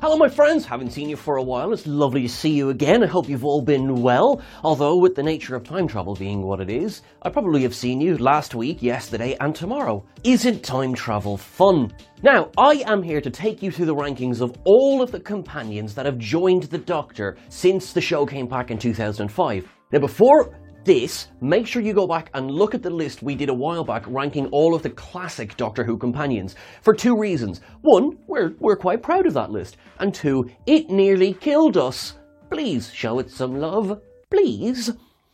Hello, my friends. Haven't seen you for a while. It's lovely to see you again. I hope you've all been well. Although, with the nature of time travel being what it is, I probably have seen you last week, yesterday, and tomorrow. Isn't time travel fun? Now, I am here to take you through the rankings of all of the companions that have joined the Doctor since the show came back in 2005. Now, before this, make sure you go back and look at the list we did a while back ranking all of the classic Doctor Who companions for two reasons. One, we're, we're quite proud of that list. And two, it nearly killed us. Please show it some love. Please.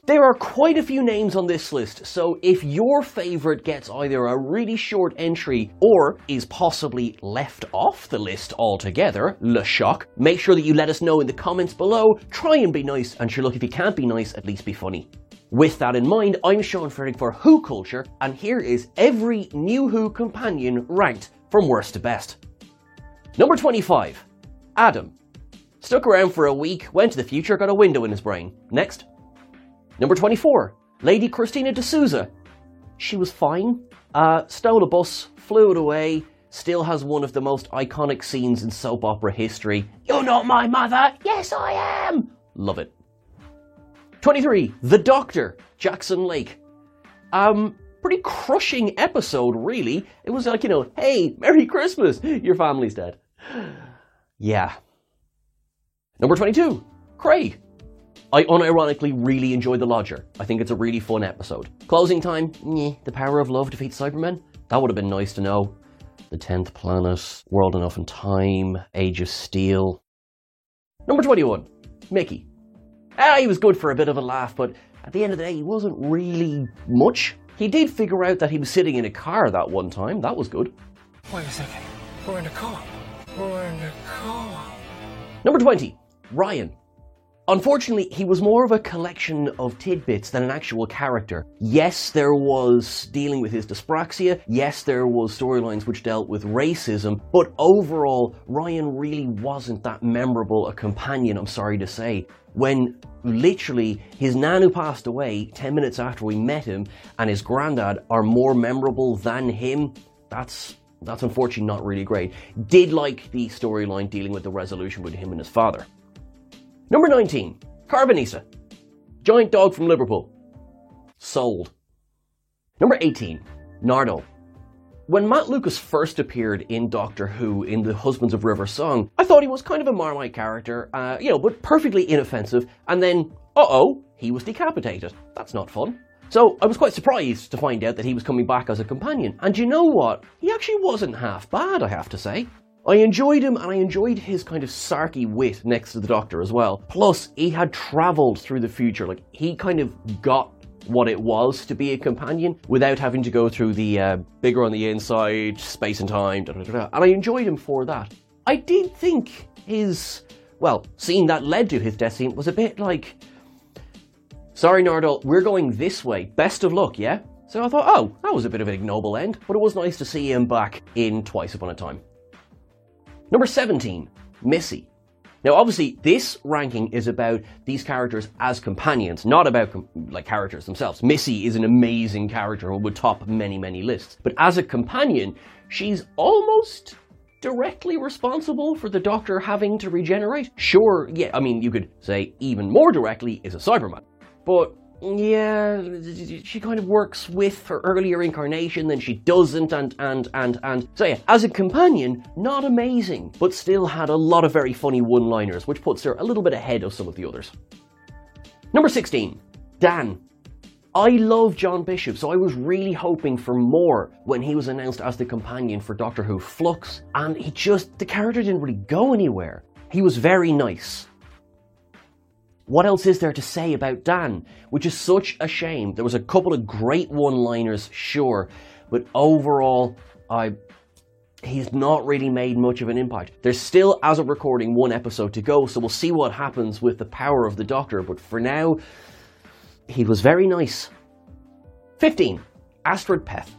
There are quite a few names on this list, so if your favourite gets either a really short entry or is possibly left off the list altogether, le shock, make sure that you let us know in the comments below. Try and be nice, and sure, look, if you can't be nice, at least be funny. With that in mind, I'm Sean Ferrick for Who Culture, and here is every new Who companion ranked from worst to best. Number 25, Adam. Stuck around for a week, went to the future, got a window in his brain. Next. Number 24, Lady Christina D'Souza. She was fine. Uh, stole a bus, flew it away, still has one of the most iconic scenes in soap opera history. You're not my mother! Yes, I am! Love it. 23. The Doctor, Jackson Lake. Um, pretty crushing episode, really. It was like, you know, hey, Merry Christmas, your family's dead. Yeah. Number 22, Craig. I unironically really enjoyed The Lodger. I think it's a really fun episode. Closing time, The Power of Love defeats Cybermen. That would have been nice to know. The 10th Planet, World Enough and Time, Age of Steel. Number 21, Mickey. Ah, he was good for a bit of a laugh, but at the end of the day, he wasn't really much. He did figure out that he was sitting in a car that one time. That was good. Wait a second. We're in a car. We're in a car. Number 20, Ryan. Unfortunately, he was more of a collection of tidbits than an actual character. Yes, there was dealing with his dyspraxia. Yes, there was storylines which dealt with racism. But overall, Ryan really wasn't that memorable a companion, I'm sorry to say. When literally his nan who passed away 10 minutes after we met him and his granddad are more memorable than him, that's that's unfortunately not really great. Did like the storyline dealing with the resolution with him and his father. Number 19, Karvanista. Giant dog from Liverpool. Sold. Number 18, Nardole. When Matt Lucas first appeared in Doctor Who in the Husbands of River song, I thought he was kind of a Marmite character, uh, you know, but perfectly inoffensive, and then, uh oh, he was decapitated. That's not fun. So I was quite surprised to find out that he was coming back as a companion, and you know what? He actually wasn't half bad, I have to say. I enjoyed him and I enjoyed his kind of sarky wit next to the Doctor as well. Plus, he had travelled through the future, like, he kind of got what it was to be a companion without having to go through the uh, bigger on the inside, space and time, da, da, da, and I enjoyed him for that. I did think his, well, scene that led to his death scene was a bit like, sorry Nardole, we're going this way, best of luck, yeah? So I thought, oh, that was a bit of an ignoble end, but it was nice to see him back in Twice Upon a Time. Number 17, Missy. Now, obviously, this ranking is about these characters as companions, not about com- like characters themselves. Missy is an amazing character and would top many, many lists. But as a companion, she's almost directly responsible for the Doctor having to regenerate. Sure, yeah, I mean, you could say even more directly is a Cyberman. But yeah, she kind of works with her earlier incarnation, then she doesn't, and and and and so yeah, as a companion, not amazing, but still had a lot of very funny one-liners, which puts her a little bit ahead of some of the others. Number 16, Dan. I love John Bishop, so I was really hoping for more when he was announced as the companion for Doctor Who Flux, and he just, the character didn't really go anywhere. He was very nice. What else is there to say about Dan? Which is such a shame. There was a couple of great one-liners, sure, but overall, I he's not really made much of an impact. There's still, as of recording, one episode to go, so we'll see what happens with the power of the Doctor. But for now, he was very nice. 15. Astrid Peth.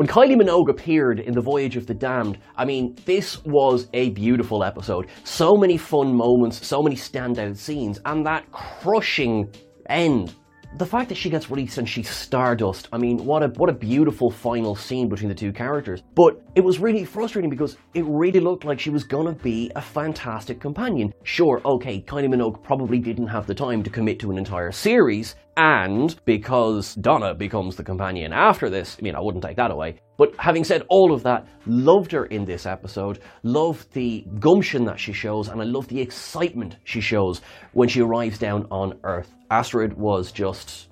When Kylie Minogue appeared in The Voyage of the Damned, I mean, this was a beautiful episode. So many fun moments, so many standout scenes, and that crushing end the fact that she gets released and she's Stardust, I mean, what a what a beautiful final scene between the two characters. But it was really frustrating because it really looked like she was gonna be a fantastic companion. Sure, okay, Kylie Minogue probably didn't have the time to commit to an entire series, and because Donna becomes the companion after this, I mean, I wouldn't take that away. But having said all of that, loved her in this episode, loved the gumption that she shows, and I love the excitement she shows when she arrives down on Earth. Astrid was just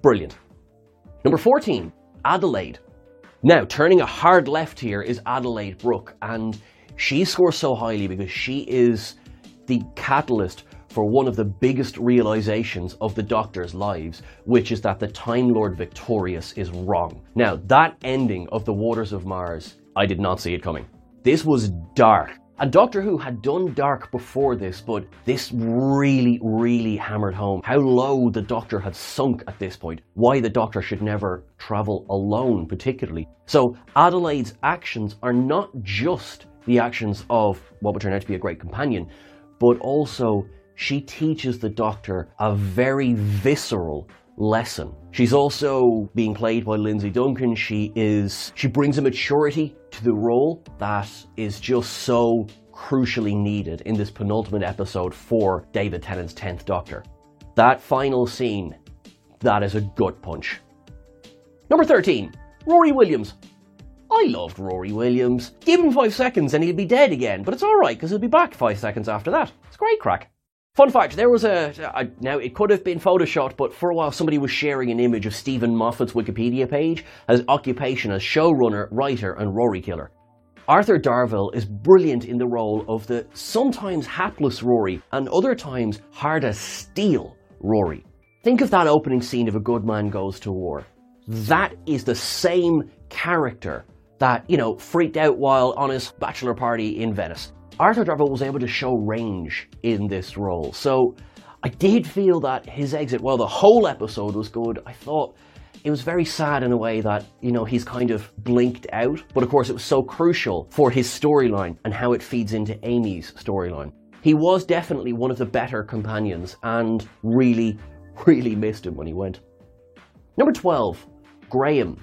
brilliant. Number 14, Adelaide. Now, turning a hard left here is Adelaide Brooke, and she scores so highly because she is the catalyst for one of the biggest realizations of the Doctor's lives, which is that the Time Lord Victorious is wrong. Now, that ending of The Waters of Mars, I did not see it coming. This was dark. And Doctor Who had done dark before this, but this really, really hammered home how low the Doctor had sunk at this point, why the Doctor should never travel alone, particularly. So, Adelaide's actions are not just the actions of what would turn out to be a great companion, but also she teaches the Doctor a very visceral lesson. She's also being played by Lindsay Duncan. She is she brings a maturity to the role that is just so crucially needed in this penultimate episode for David Tennant's 10th Doctor. That final scene, that is a gut punch. Number 13, Rory Williams. I loved Rory Williams. Give him five seconds and he'll be dead again, but it's alright because he'll be back five seconds after that. It's great crack. Fun fact, there was a, a, now it could have been photoshopped, but for a while somebody was sharing an image of Steven Moffat's Wikipedia page as occupation as showrunner, writer, and Rory killer. Arthur Darvill is brilliant in the role of the sometimes hapless Rory and other times hard as steel Rory. Think of that opening scene of A Good Man Goes to War. That is the same character that, you know, freaked out while on his bachelor party in Venice. Arthur Darvill was able to show range in this role. So I did feel that his exit, while the whole episode was good, I thought it was very sad in a way that, you know, he's kind of blinked out. But of course, it was so crucial for his storyline and how it feeds into Amy's storyline. He was definitely one of the better companions and really, really missed him when he went. Number 12, Graham.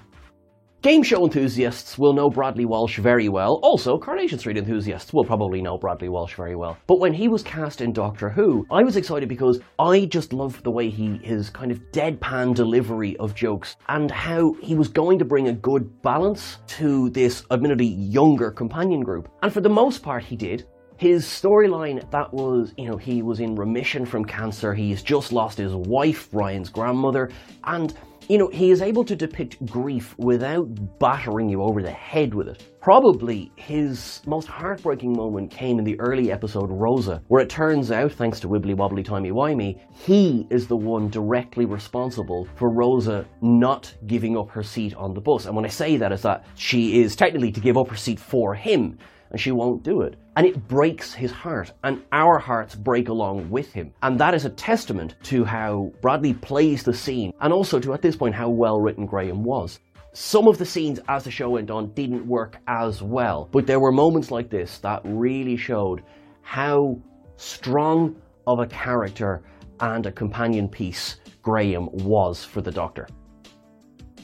Game show enthusiasts will know Bradley Walsh very well. Also, Coronation Street enthusiasts will probably know Bradley Walsh very well. But when he was cast in Doctor Who, I was excited because I just loved the way he, his kind of deadpan delivery of jokes and how he was going to bring a good balance to this admittedly younger companion group. And for the most part, he did. His storyline that was, you know, he was in remission from cancer, he's just lost his wife, Ryan's grandmother, and you know, he is able to depict grief without battering you over the head with it. Probably his most heartbreaking moment came in the early episode Rosa, where it turns out, thanks to Wibbly Wobbly Timey Wimey, he is the one directly responsible for Rosa not giving up her seat on the bus. And when I say that, is that she is technically to give up her seat for him and she won't do it. And it breaks his heart, and our hearts break along with him. And that is a testament to how Bradley plays the scene, and also to, at this point, how well written Graham was. Some of the scenes as the show went on didn't work as well, but there were moments like this that really showed how strong of a character and a companion piece Graham was for the Doctor.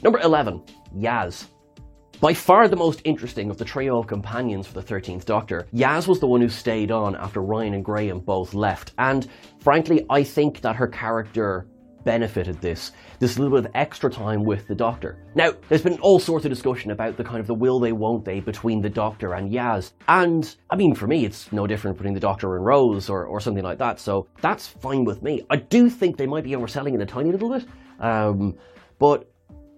Number 11, Yaz. By far the most interesting of the trio of companions for the 13th Doctor, Yaz was the one who stayed on after Ryan and Graham both left, and frankly, I think that her character benefited this, this little bit of extra time with the Doctor. Now, there's been all sorts of discussion about the kind of the will they, won't they between the Doctor and Yaz. And, I mean, for me, it's no different between the Doctor and Rose or, or something like that, so that's fine with me. I do think they might be overselling it a tiny little bit, um, but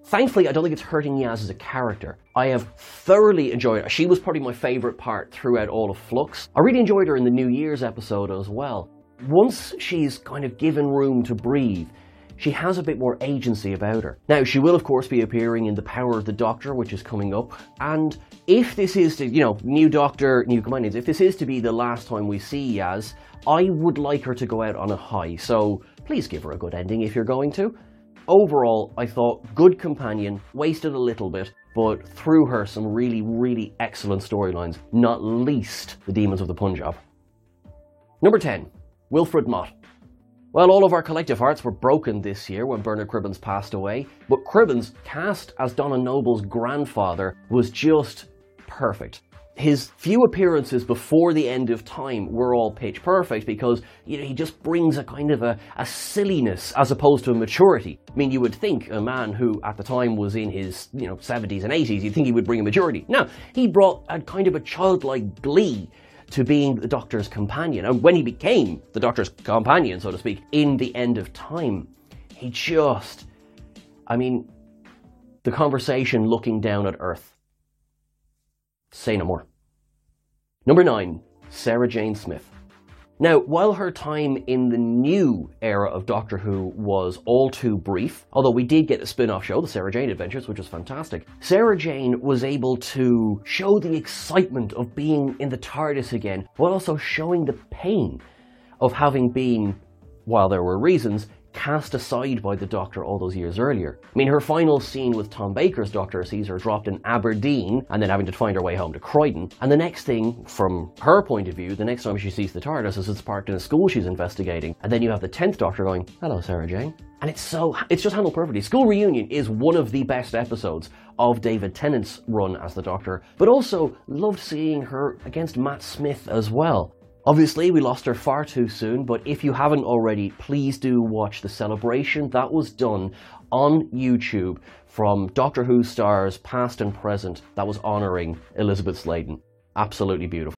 Thankfully, I don't think it's hurting Yaz as a character. I have thoroughly enjoyed her. She was probably my favourite part throughout all of Flux. I really enjoyed her in the New Year's episode as well. Once she's kind of given room to breathe, she has a bit more agency about her. Now, she will, of course, be appearing in The Power of the Doctor, which is coming up. And if this is to, you know, new Doctor, new companions, if this is to be the last time we see Yaz, I would like her to go out on a high. So please give her a good ending if you're going to. Overall, I thought good companion, wasted a little bit, but through her some really, really excellent storylines, not least the Demons of the Punjab. Number 10, Wilfred Mott. Well, all of our collective hearts were broken this year when Bernard Cribbins passed away, but Cribbins, cast as Donna Noble's grandfather, was just perfect his few appearances before the end of time were all pitch perfect because you know he just brings a kind of a, a silliness as opposed to a maturity. I mean, you would think a man who at the time was in his you know 70s and 80s, you'd think he would bring a maturity. No, he brought a kind of a childlike glee to being the Doctor's companion, and when he became the Doctor's companion, so to speak, in the end of time, he just, I mean, the conversation looking down at Earth Say no more. Number 9. Sarah Jane Smith. Now, while her time in the new era of Doctor Who was all too brief, although we did get a spin off show, The Sarah Jane Adventures, which was fantastic, Sarah Jane was able to show the excitement of being in the TARDIS again, while also showing the pain of having been, while there were reasons, cast aside by the Doctor all those years earlier. I mean, her final scene with Tom Baker's Doctor sees her dropped in Aberdeen and then having to find her way home to Croydon. And the next thing, from her point of view, the next time she sees the TARDIS is it's parked in a school she's investigating. And then you have the 10th Doctor going, Hello, Sarah Jane. And it's so, it's just handled perfectly. School Reunion is one of the best episodes of David Tennant's run as the Doctor, but also loved seeing her against Matt Smith as well. Obviously, we lost her far too soon, but if you haven't already, please do watch the celebration that was done on YouTube from Doctor Who stars past and present that was honouring Elizabeth Sladen. Absolutely beautiful.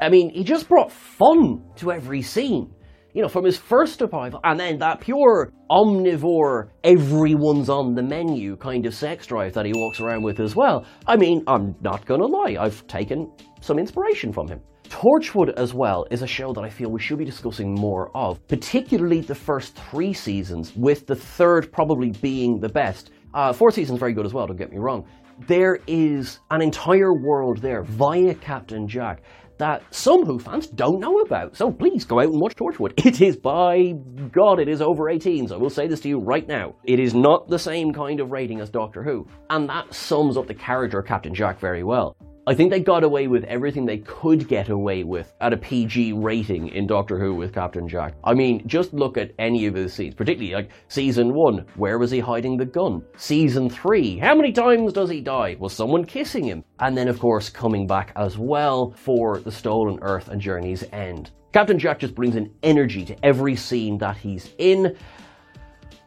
I mean, he just brought fun to every scene. You know, from his first arrival, and then that pure omnivore, everyone's on the menu kind of sex drive that he walks around with as well. I mean, I'm not gonna lie, I've taken some inspiration from him. Torchwood as well is a show that I feel we should be discussing more of, particularly the first three seasons, with the third probably being the best. Uh, fourth season's very good as well, don't get me wrong. There is an entire world there via Captain Jack that some Who fans don't know about. So please go out and watch Torchwood. It is, by God, it is over 18, so I will say this to you right now. It is not the same kind of rating as Doctor Who, and that sums up the character of Captain Jack very well. I think they got away with everything they could get away with at a PG rating in Doctor Who with Captain Jack. I mean, just look at any of his scenes, particularly like season one. Where was he hiding the gun? Season three. How many times does he die? Was someone kissing him? And then, of course, coming back as well for the Stolen Earth and Journey's End. Captain Jack just brings an energy to every scene that he's in.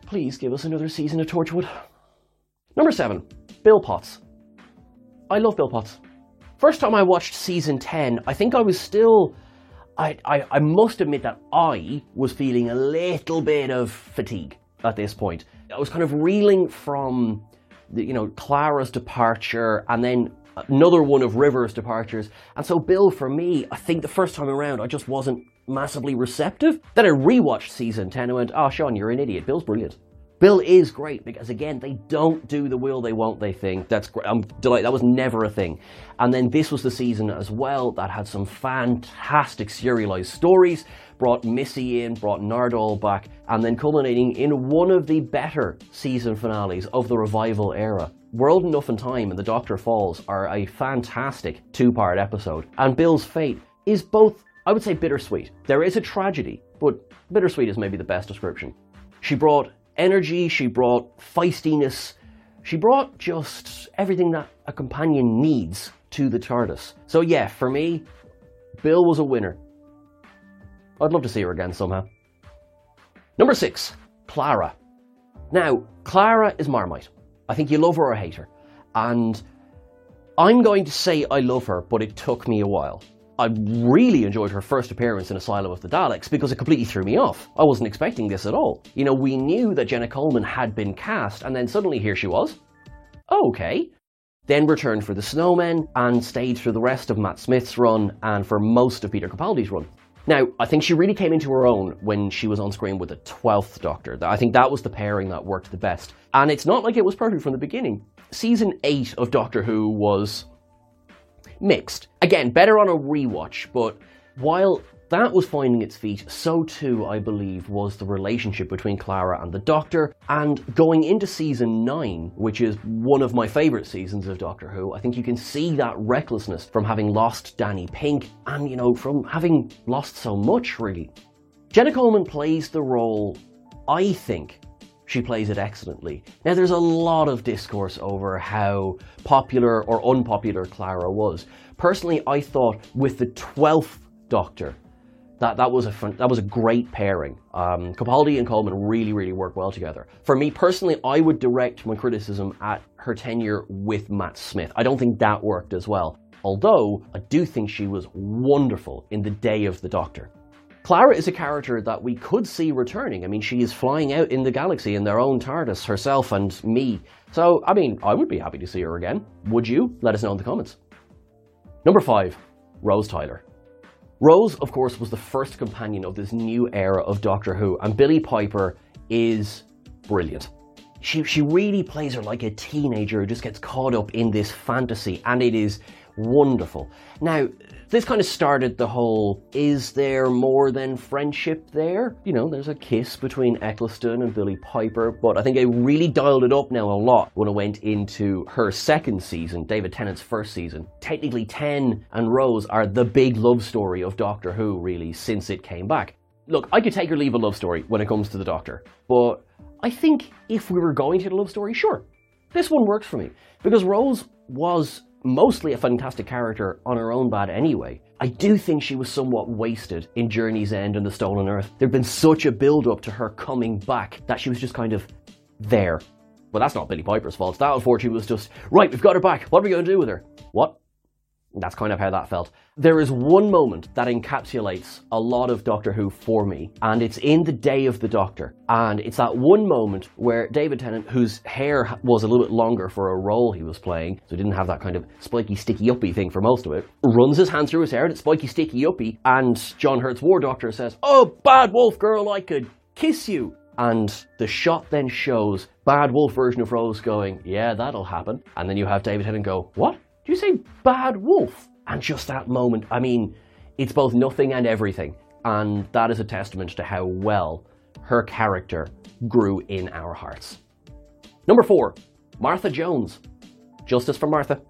Please give us another season of Torchwood. Number seven, Bill Potts. I love Bill Potts. First time I watched season 10, I think I was still. I, I, I must admit that I was feeling a little bit of fatigue at this point. I was kind of reeling from, the, you know, Clara's departure and then another one of River's departures. And so Bill, for me, I think the first time around, I just wasn't massively receptive. Then I rewatched season 10 and went, oh, Sean, you're an idiot. Bill's brilliant. Bill is great because again, they don't do the will they won't they thing. That's great. I'm delighted. That was never a thing. And then this was the season as well that had some fantastic serialized stories. Brought Missy in, brought Nardole back, and then culminating in one of the better season finales of the revival era. World Enough and Time and The Doctor Falls are a fantastic two-part episode, and Bill's fate is both, I would say, bittersweet. There is a tragedy, but bittersweet is maybe the best description. She brought energy, she brought feistiness, she brought just everything that a companion needs to the TARDIS. So, yeah, for me, Bill was a winner. I'd love to see her again somehow. Number six, Clara. Now, Clara is Marmite. I think you love her or hate her. And I'm going to say I love her, but it took me a while. I really enjoyed her first appearance in Asylum of the Daleks because it completely threw me off. I wasn't expecting this at all. You know, we knew that Jenna Coleman had been cast, and then suddenly here she was. Okay. Then returned for the Snowmen and stayed through the rest of Matt Smith's run and for most of Peter Capaldi's run. Now, I think she really came into her own when she was on screen with the 12th Doctor. I think that was the pairing that worked the best. And it's not like it was perfect from the beginning. Season 8 of Doctor Who was mixed. Again, better on a rewatch, but while that was finding its feet, so too, I believe, was the relationship between Clara and the Doctor. And going into season 9, which is one of my favourite seasons of Doctor Who, I think you can see that recklessness from having lost Danny Pink and, you know, from having lost so much, really. Jenna Coleman plays the role, I think, she plays it excellently. Now, there's a lot of discourse over how popular or unpopular Clara was. Personally, I thought with the 12th Doctor, that, that was a fun, that was a great pairing. Um, Capaldi and Coleman really really work well together. For me personally, I would direct my criticism at her tenure with Matt Smith. I don't think that worked as well. Although I do think she was wonderful in the Day of the Doctor. Clara is a character that we could see returning. I mean, she is flying out in the galaxy in their own TARDIS, herself and me. So, I mean, I would be happy to see her again. Would you? Let us know in the comments. Number five, Rose Tyler. Rose, of course, was the first companion of this new era of Doctor Who, and Billie Piper is brilliant. She, she really plays her like a teenager who just gets caught up in this fantasy, and it is wonderful. Now, this kind of started the whole is there more than friendship there? You know, there's a kiss between Eccleston and Billie Piper, but I think it really dialed it up now a lot when it went into her second season, David Tennant's first season. Technically, Ten and Rose are the big love story of Doctor Who, really, since it came back. Look, I could take or leave a love story when it comes to the Doctor, but I think if we were going to the love story, sure, this one works for me. Because Rose was mostly a fantastic character on her own bad anyway. I do think she was somewhat wasted in Journey's End and The Stolen Earth. There'd been such a build up to her coming back that she was just kind of there. Well, that's not Billie Piper's fault. That unfortunately was just, right, we've got her back. What are we going to do with her? What? That's kind of how that felt. There is one moment that encapsulates a lot of Doctor Who for me, and it's in the Day of the Doctor. And it's that one moment where David Tennant, whose hair was a little bit longer for a role he was playing, so he didn't have that kind of spiky, sticky uppy thing for most of it, runs his hand through his hair, and it's spiky, sticky uppy, and John Hurt's War Doctor says, Oh, bad wolf girl, I could kiss you. And the shot then shows bad wolf version of Rose going, Yeah, that'll happen. And then you have David Tennant go, What? Do you say bad wolf? And just that moment, I mean, it's both nothing and everything. And that is a testament to how well her character grew in our hearts. Number four, Martha Jones. Justice for Martha.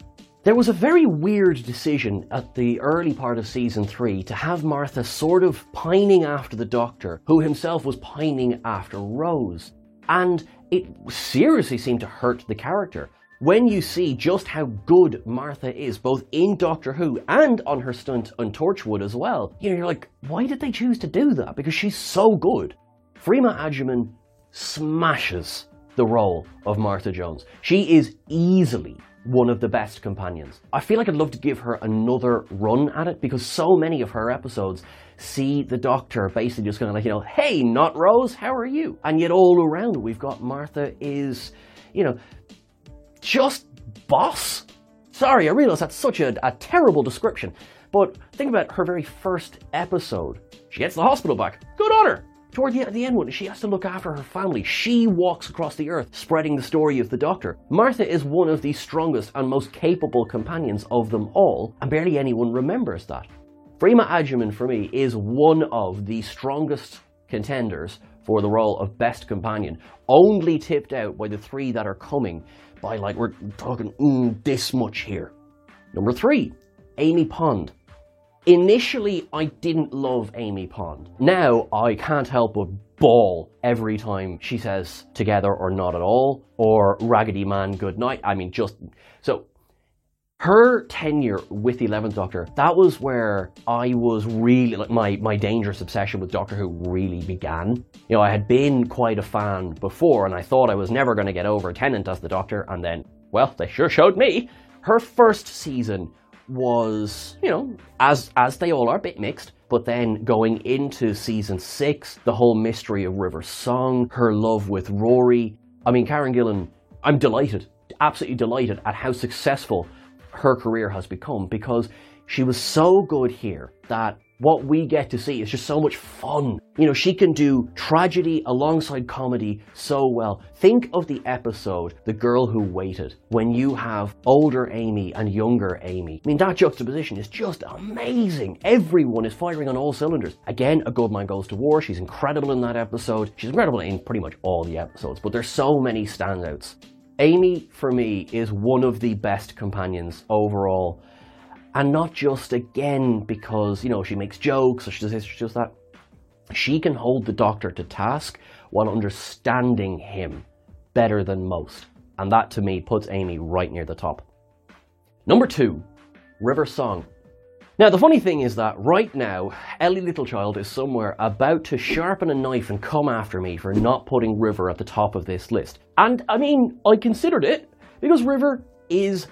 There was a very weird decision at the early part of season three to have Martha sort of pining after the doctor, who himself was pining after Rose. And it seriously seemed to hurt the character. When you see just how good Martha is, both in Doctor Who and on her stunt on Torchwood as well, you know, you're like, why did they choose to do that? Because she's so good. Freema Agyeman smashes the role of Martha Jones. She is easily one of the best companions. I feel like I'd love to give her another run at it because so many of her episodes see the doctor basically just kind of like, you know, hey, not Rose, how are you? And yet all around we've got Martha is, you know, just boss. Sorry, I realize that's such a, a terrible description, but think about her very first episode. She gets the hospital back. Good on her. Toward the, the end, when she has to look after her family, she walks across the earth spreading the story of the Doctor. Martha is one of the strongest and most capable companions of them all, and barely anyone remembers that. Freema Agyeman, for me, is one of the strongest contenders for the role of Best Companion, only tipped out by the three that are coming by, like, we're talking mm, this much here. Number three, Amy Pond. Initially, I didn't love Amy Pond. Now, I can't help but bawl every time she says together or not at all, or Raggedy Man good night. I mean, just so her tenure with the 11th Doctor, that was where I was really, like, my, my dangerous obsession with Doctor Who really began. You know, I had been quite a fan before, and I thought I was never going to get over Tennant as the Doctor, and then, well, they sure showed me. Her first season was, you know, as as they all are, a bit mixed. But then going into season six, the whole mystery of River song, her love with Rory. I mean, Karen Gillan, I'm delighted, absolutely delighted at how successful her career has become because she was so good here that what we get to see is just so much fun. You know, she can do tragedy alongside comedy so well. Think of the episode, The Girl Who Waited, when you have older Amy and younger Amy. I mean, that juxtaposition is just amazing. Everyone is firing on all cylinders. Again, A Good Man Goes to War. She's incredible in that episode. She's incredible in pretty much all the episodes, but there's so many standouts. Amy, for me, is one of the best companions overall and not just again because, you know, she makes jokes or she does this, she does that. She can hold the doctor to task while understanding him better than most. And that to me puts Amy right near the top. Number two, River Song. Now, the funny thing is that right now, Ellie Littlechild is somewhere about to sharpen a knife and come after me for not putting River at the top of this list. And I mean, I considered it because River is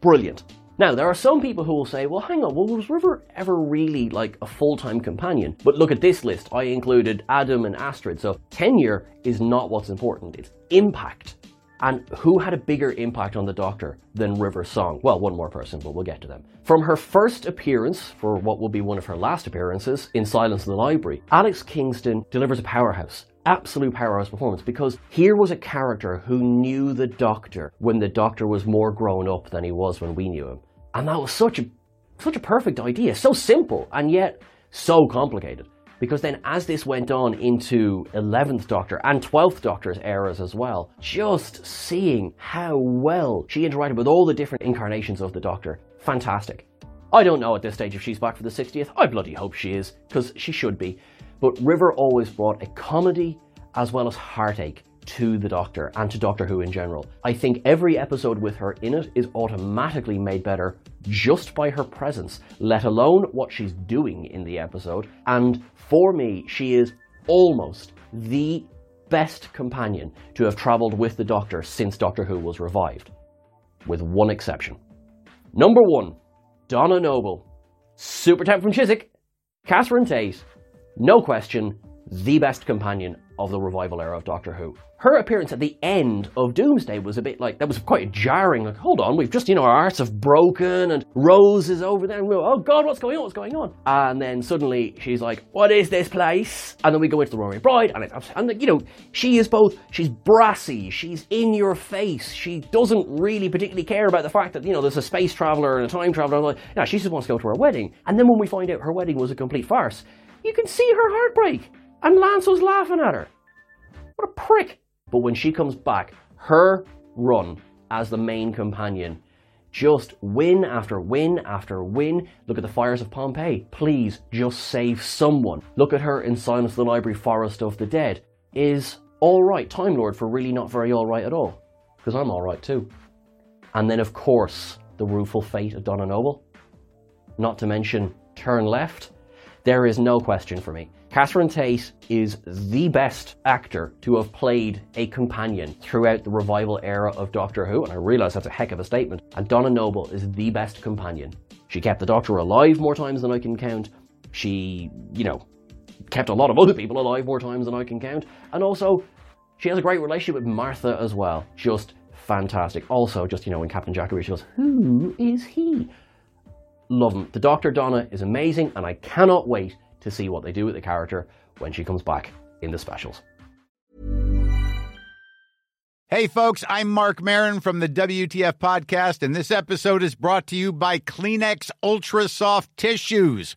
brilliant. Now, there are some people who will say, well, hang on, well, was River ever really like a full time companion? But look at this list. I included Adam and Astrid. So tenure is not what's important, it's impact. And who had a bigger impact on the Doctor than River Song? Well, one more person, but we'll get to them. From her first appearance, for what will be one of her last appearances, in Silence in the Library, Alex Kingston delivers a powerhouse absolute powerhouse performance because here was a character who knew the Doctor when the Doctor was more grown up than he was when we knew him. And that was such a such a perfect idea, so simple and yet so complicated. Because then, as this went on into 11th Doctor and 12th Doctor's eras as well, just seeing how well she interacted with all the different incarnations of the Doctor, fantastic. I don't know at this stage if she's back for the 60th. I bloody hope she is, because she should be. But River always brought a comedy as well as heartache to the Doctor and to Doctor Who in general. I think every episode with her in it is automatically made better just by her presence, let alone what she's doing in the episode. And for me, she is almost the best companion to have travelled with the Doctor since Doctor Who was revived, with one exception. Number one, Donna Noble. Super Temp from Chiswick, Catherine Tate, no question, the best companion of the revival era of Doctor Who. Her appearance at the end of Doomsday was a bit like, that was quite jarring. Like, hold on, we've just, you know, our hearts have broken and Rose is over there and we're, oh God, what's going on? What's going on? And then suddenly she's like, what is this place? And then we go into the Runaway Bride and it's, and you know, she is both, she's brassy, she's in your face, she doesn't really particularly care about the fact that, you know, there's a space traveler and a time traveler. And like, yeah, she just wants to go to her wedding. And then when we find out her wedding was a complete farce, you can see her heartbreak. And Lance was laughing at her. What a prick. But when she comes back, her run as the main companion Just win after win after win. Look at the fires of Pompeii. Please, just save someone. Look at her in Silence of the Library Forest of the Dead. Is alright Time Lord for really not very alright at all? Because I'm alright too. And then, of course, the rueful fate of Donna Noble. Not to mention Turn Left. There is no question for me. Catherine Tate is the best actor to have played a companion throughout the revival era of Doctor Who, and I realise that's a heck of a statement. And Donna Noble is the best companion. She kept the Doctor alive more times than I can count. She, you know, kept a lot of other people alive more times than I can count. And also, she has a great relationship with Martha as well. Just fantastic. Also, just, you know, when Captain Jackery, she goes, Who is he? Love them. The Doctor Donna is amazing, and I cannot wait to see what they do with the character when she comes back in the specials. Hey, folks, I'm Marc Maron from the WTF Podcast, and this episode is brought to you by Kleenex Ultra Soft Tissues,